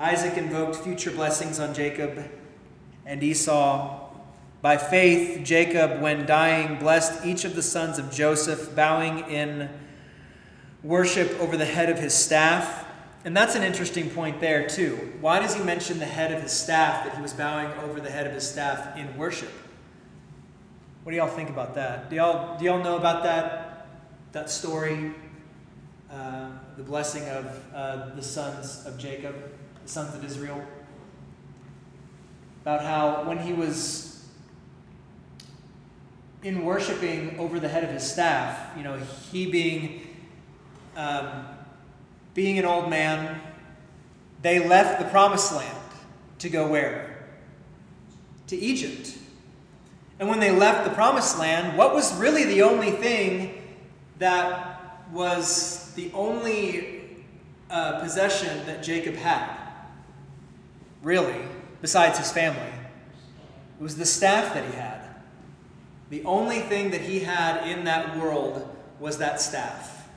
Isaac invoked future blessings on Jacob and Esau. By faith, Jacob, when dying, blessed each of the sons of Joseph, bowing in worship over the head of his staff. And that's an interesting point there, too. Why does he mention the head of his staff, that he was bowing over the head of his staff in worship? What do y'all think about that? Do y'all, do y'all know about that, that story? Uh, the blessing of uh, the sons of Jacob? The sons of Israel, about how when he was in worshiping over the head of his staff, you know, he being um, being an old man, they left the promised land to go where? To Egypt. And when they left the promised land, what was really the only thing that was the only uh, possession that Jacob had? Really, besides his family. It was the staff that he had. The only thing that he had in that world was that staff.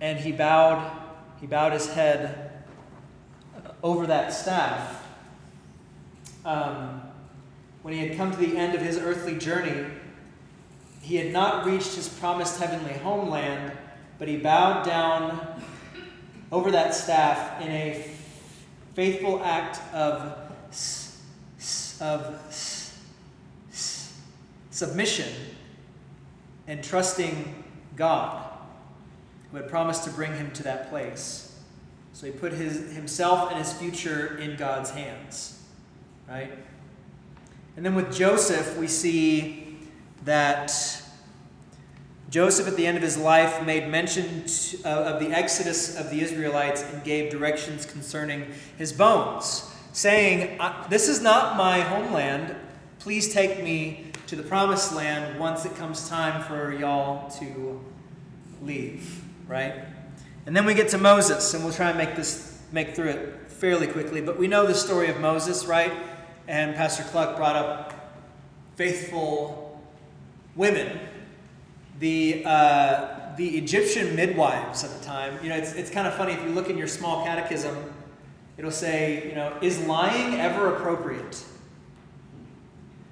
And he bowed, he bowed his head over that staff. Um, when he had come to the end of his earthly journey, he had not reached his promised heavenly homeland, but he bowed down over that staff in a faithful act of, of submission and trusting God, who had promised to bring him to that place. So he put his, himself and his future in God's hands, right? And then with Joseph, we see that Joseph, at the end of his life, made mention uh, of the exodus of the Israelites and gave directions concerning his bones, saying, This is not my homeland. Please take me to the promised land once it comes time for y'all to leave, right? And then we get to Moses, and we'll try and make this make through it fairly quickly. But we know the story of Moses, right? and Pastor Cluck brought up faithful women. The, uh, the Egyptian midwives at the time, you know, it's, it's kind of funny if you look in your small catechism, it'll say, you know, is lying ever appropriate?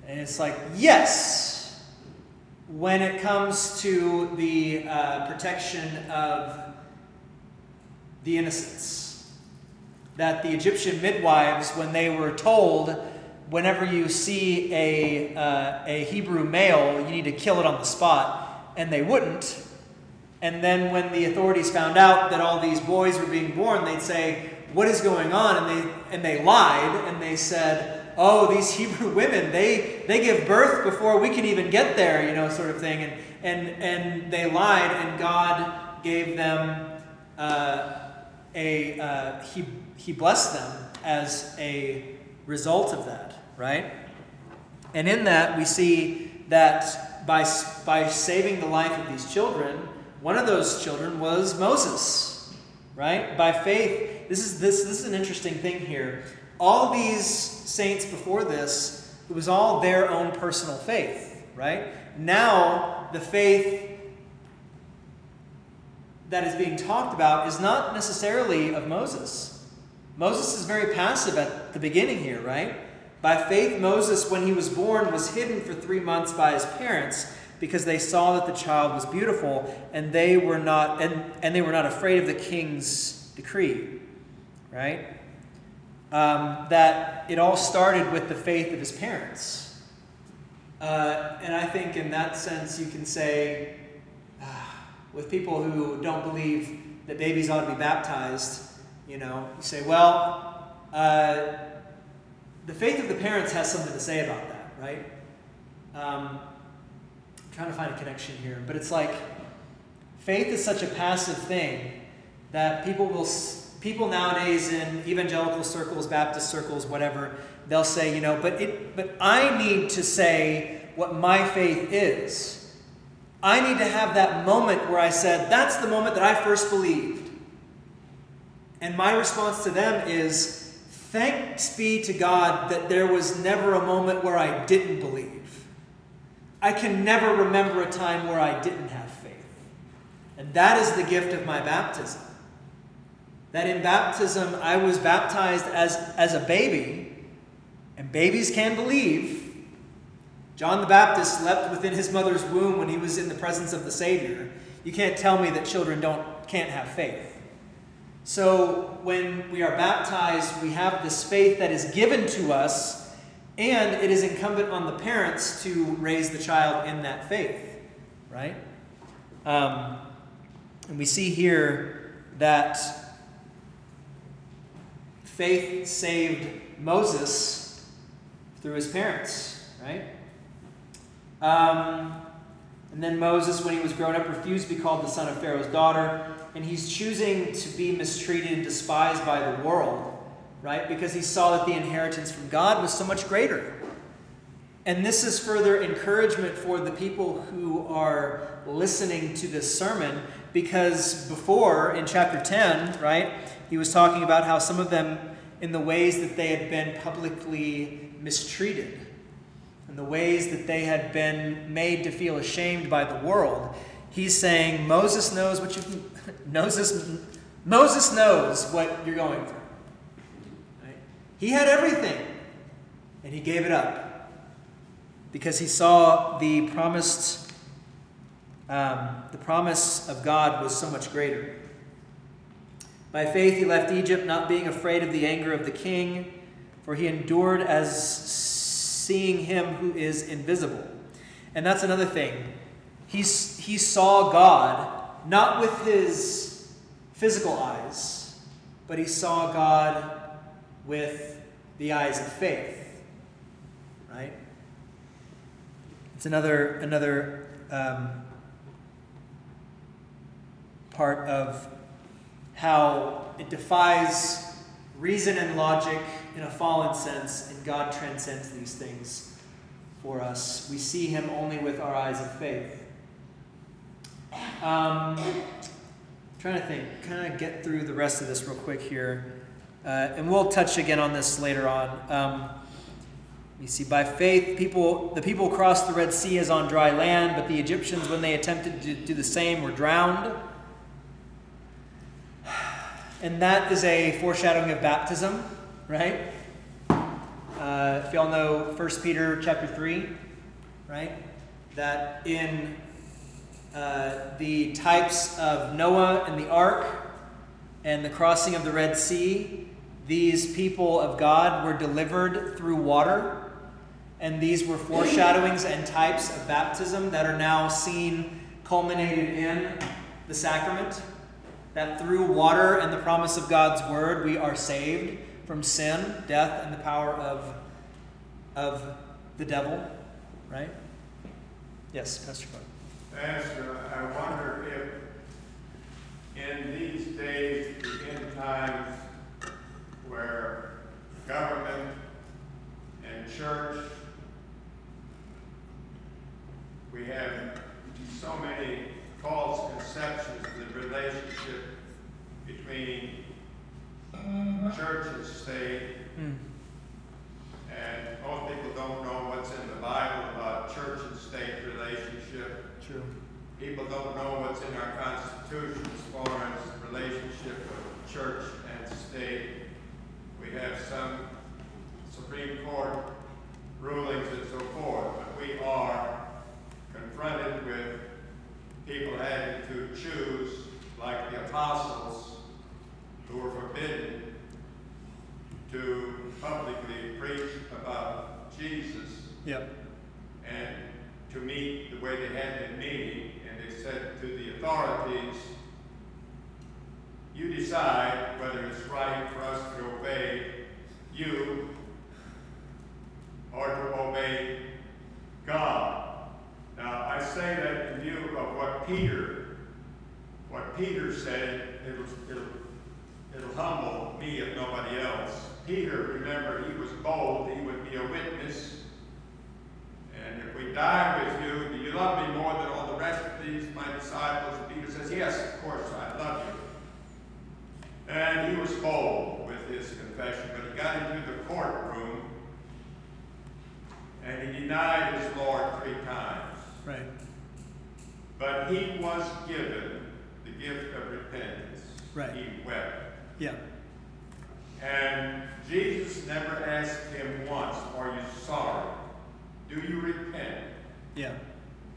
And it's like, yes, when it comes to the uh, protection of the innocents. That the Egyptian midwives, when they were told whenever you see a, uh, a Hebrew male, you need to kill it on the spot, and they wouldn't. And then when the authorities found out that all these boys were being born, they'd say, What is going on? And they, and they lied, and they said, Oh, these [laughs] Hebrew women, they, they give birth before we can even get there, you know, sort of thing. And, and, and they lied, and God gave them uh, a, uh, he, he blessed them as a result of that right? And in that, we see that by, by saving the life of these children, one of those children was Moses, right? By faith, this is, this, this is an interesting thing here. All these saints before this, it was all their own personal faith, right? Now, the faith that is being talked about is not necessarily of Moses. Moses is very passive at the beginning here, right? By faith, Moses, when he was born, was hidden for three months by his parents because they saw that the child was beautiful and they were not and, and they were not afraid of the king's decree right? Um, that it all started with the faith of his parents. Uh, and i think in that sense you can say uh, with people who don't believe that babies ought to be baptized you know you say well uh, the faith of the parents has something to say about that, right? Um, I'm trying to find a connection here, but it's like faith is such a passive thing that people will people nowadays in evangelical circles, Baptist circles, whatever, they'll say, you know, but it but I need to say what my faith is. I need to have that moment where I said, that's the moment that I first believed. And my response to them is, Thanks be to God that there was never a moment where I didn't believe. I can never remember a time where I didn't have faith. And that is the gift of my baptism. That in baptism, I was baptized as, as a baby, and babies can believe. John the Baptist slept within his mother's womb when he was in the presence of the Savior. You can't tell me that children don't, can't have faith. So when we are baptized, we have this faith that is given to us, and it is incumbent on the parents to raise the child in that faith, right? Um, and we see here that faith saved Moses through his parents, right? Um, and then Moses, when he was grown up, refused to be called the son of Pharaoh's daughter and he's choosing to be mistreated and despised by the world, right? Because he saw that the inheritance from God was so much greater. And this is further encouragement for the people who are listening to this sermon because before in chapter 10, right, he was talking about how some of them, in the ways that they had been publicly mistreated, and the ways that they had been made to feel ashamed by the world, he's saying Moses knows what you Moses, Moses knows what you're going through. Right? He had everything, and he gave it up. because he saw the promised, um, the promise of God was so much greater. By faith, he left Egypt, not being afraid of the anger of the king, for he endured as seeing him who is invisible. And that's another thing. He's, he saw God not with his physical eyes, but he saw God with the eyes of faith. Right? It's another another um, part of how it defies reason and logic in a fallen sense, and God transcends these things for us. We see Him only with our eyes of faith. Um, trying to think, kind of get through the rest of this real quick here. Uh, and we'll touch again on this later on. Um, you see, by faith, people the people crossed the Red Sea as on dry land, but the Egyptians, when they attempted to do the same, were drowned. And that is a foreshadowing of baptism, right? Uh, if y'all know 1 Peter chapter 3, right? That in uh, the types of Noah and the ark and the crossing of the Red Sea, these people of God were delivered through water. And these were foreshadowings and types of baptism that are now seen culminated in the sacrament that through water and the promise of God's word we are saved from sin, death, and the power of, of the devil, right? Yes, Pastor Clark. Pastor, I wonder if in these days, the end times, where government and church, we have so many false conceptions of the relationship between church and state. Mm. And most people don't know what's in the Bible about church and state relationship. True. People don't know what's in our Constitution as far as the relationship of church and state. We have some Supreme Court rulings and so forth, but we are confronted with people having to choose, like the apostles, who were forbidden to publicly preach about Jesus Yep. The they had been meeting, and they said to the authorities, you decide whether it's right for us to obey you or to obey God. Now, I say that in view of what Peter, what Peter said, it'll, it'll, it'll humble me if nobody else. Peter, remember, he was bold, he would be a witness. And if we die with you, do you love me more than all the rest of these, my disciples? And Peter says, Yes, of course, I love you. And he was bold with his confession, but he got into the courtroom and he denied his Lord three times. Right. But he was given the gift of repentance. Right. He wept. Yeah. And Jesus never asked him once, Are you sorry? Do you repent? Yeah.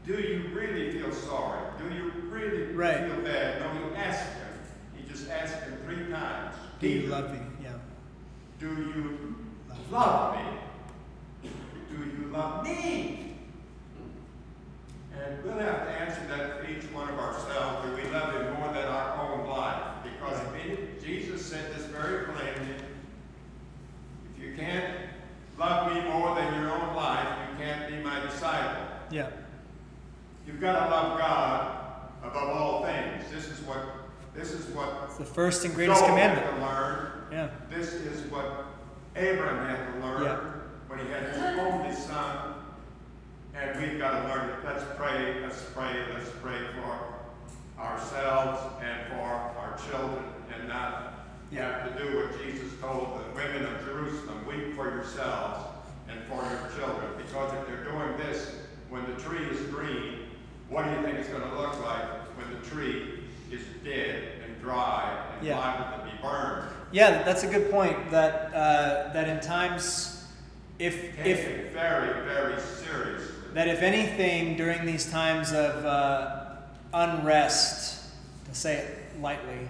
Do you really feel sorry? Do you really Right. feel bad? No, he asked him. He just asked him three times. Do you "Peter, love me? Yeah. Do you love me? Do you love me? And we'll have to answer that for each one of ourselves. Do we love him more than our own life? Because he- Jesus said this very plainly. If you can't love me more than your own life, you can't be my disciple. Yeah. You've got to love God above all things. This is what this is what It's the first and greatest Job commandment. had to learn. Yeah. This is what Abraham had to learn Yeah. when he had his only son. And we've got to learn it. Let's pray, let's pray, let's pray for ourselves and for our children and not Yeah. have to do what Jesus told the women of Jerusalem weep for yourselves and for your children. Because if they're doing this when the tree is green, what do you think it's going to look like when the tree is dead and dry and Yeah. liable to be burned? Yeah, that's a good point. That uh, that in times if Take if it very, very seriously. that if anything during these times of uh, unrest, to say it lightly,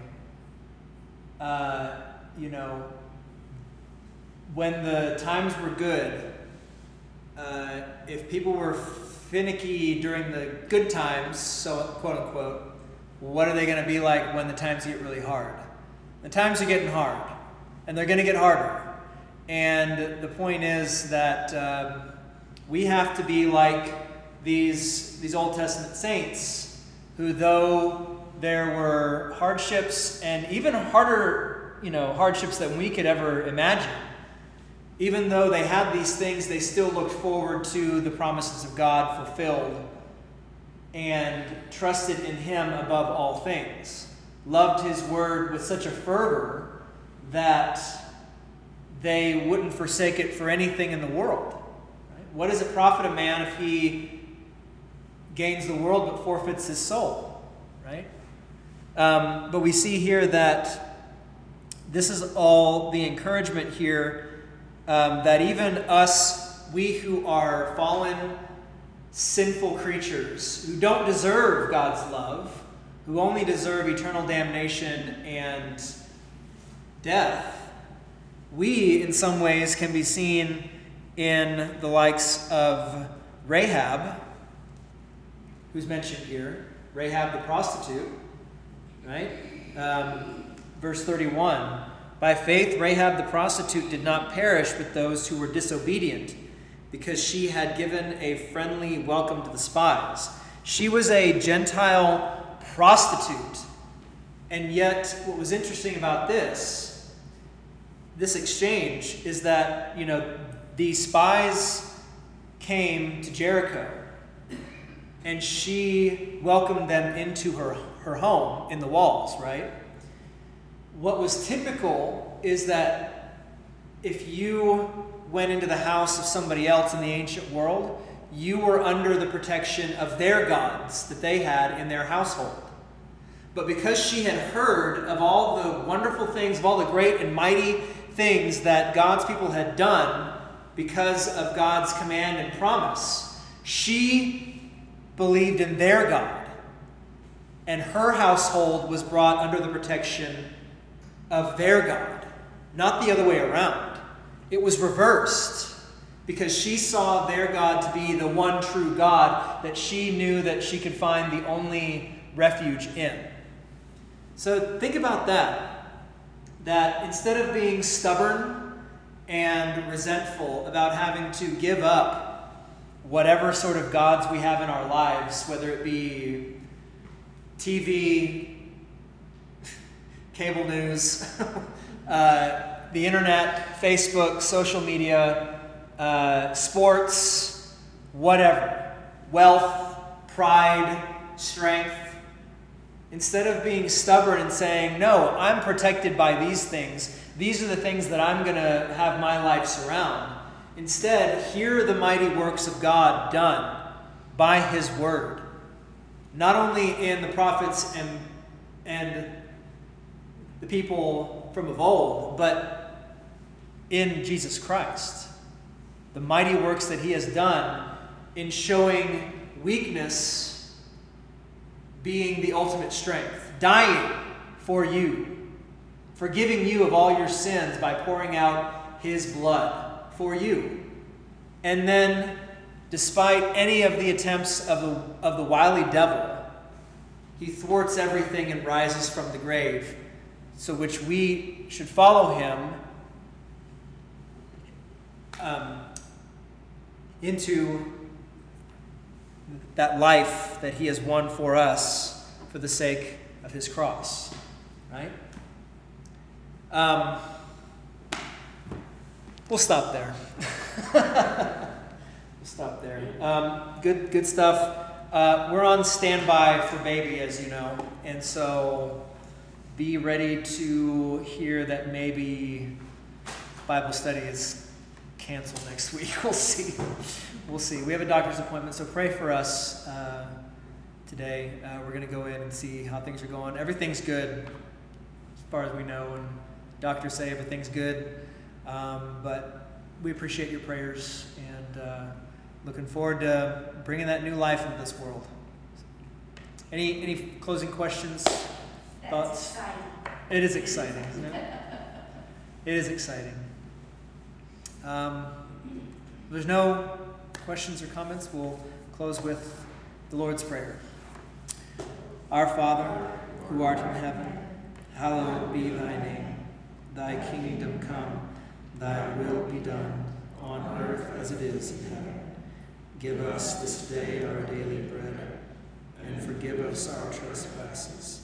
uh, you know, when the times were good, uh, if people were finicky during the good times, so quote unquote, what are they going to be like when the times get really hard? The times are getting hard, and they're going to get harder. And the point is that um, we have to be like these, these Old Testament saints who, though there were hardships and even harder, you know, hardships than we could ever imagine, even though they had these things, they still looked forward to the promises of God fulfilled and trusted in Him above all things. Loved His word with such a fervor that they wouldn't forsake it for anything in the world. What does it profit a man if he gains the world but forfeits his soul? Right? Um, but we see here that this is all the encouragement here um, that even us, we who are fallen, sinful creatures, who don't deserve God's love, who only deserve eternal damnation and death, we, in some ways, can be seen in the likes of Rahab, who's mentioned here, Rahab the prostitute, right? Um, verse 31 By faith, Rahab the prostitute did not perish with those who were disobedient, because she had given a friendly welcome to the spies. She was a Gentile prostitute. And yet, what was interesting about this, this exchange, is that, you know, these spies came to Jericho and she welcomed them into her, her home in the walls, right? What was typical is that if you went into the house of somebody else in the ancient world, you were under the protection of their gods that they had in their household. But because she had heard of all the wonderful things, of all the great and mighty things that God's people had done because of God's command and promise, she believed in their God. And her household was brought under the protection of their God, not the other way around. It was reversed because she saw their God to be the one true God that she knew that she could find the only refuge in. So think about that. That instead of being stubborn and resentful about having to give up whatever sort of gods we have in our lives, whether it be TV, cable news, [laughs] uh, the internet, Facebook, social media, uh, sports, whatever, wealth, pride, strength. Instead of being stubborn and saying, No, I'm protected by these things, these are the things that I'm going to have my life surround. Instead, hear the mighty works of God done by His Word, not only in the prophets and, and the people from of old, but in Jesus Christ. The mighty works that He has done in showing weakness being the ultimate strength, dying for you, forgiving you of all your sins by pouring out His blood for you. And then, despite any of the attempts of the, of the wily devil, he thwarts everything and rises from the grave, so which we should follow him um, into that life that he has won for us for the sake of his cross. Right? Um, we'll stop there. [laughs] we'll stop there. Um, good, good stuff. Uh, we're on standby for baby, as you know, and so be ready to hear that maybe Bible study is canceled next week. [laughs] We'll see. We'll see. We have a doctor's appointment, so pray for us uh, today. Uh, we're going to go in and see how things are going. Everything's good, as far as we know, and doctors say everything's good. Um, but we appreciate your prayers and uh, looking forward to bringing that new life into this world. Any any closing questions? That's Thoughts? exciting. It is exciting, isn't it? It is exciting. Um, there's no questions or comments. We'll close with the Lord's Prayer. Our Father, who art in heaven, hallowed be thy name. Thy kingdom come, thy will be done, on earth as it is in heaven. Give us this day our daily bread, and forgive us our trespasses,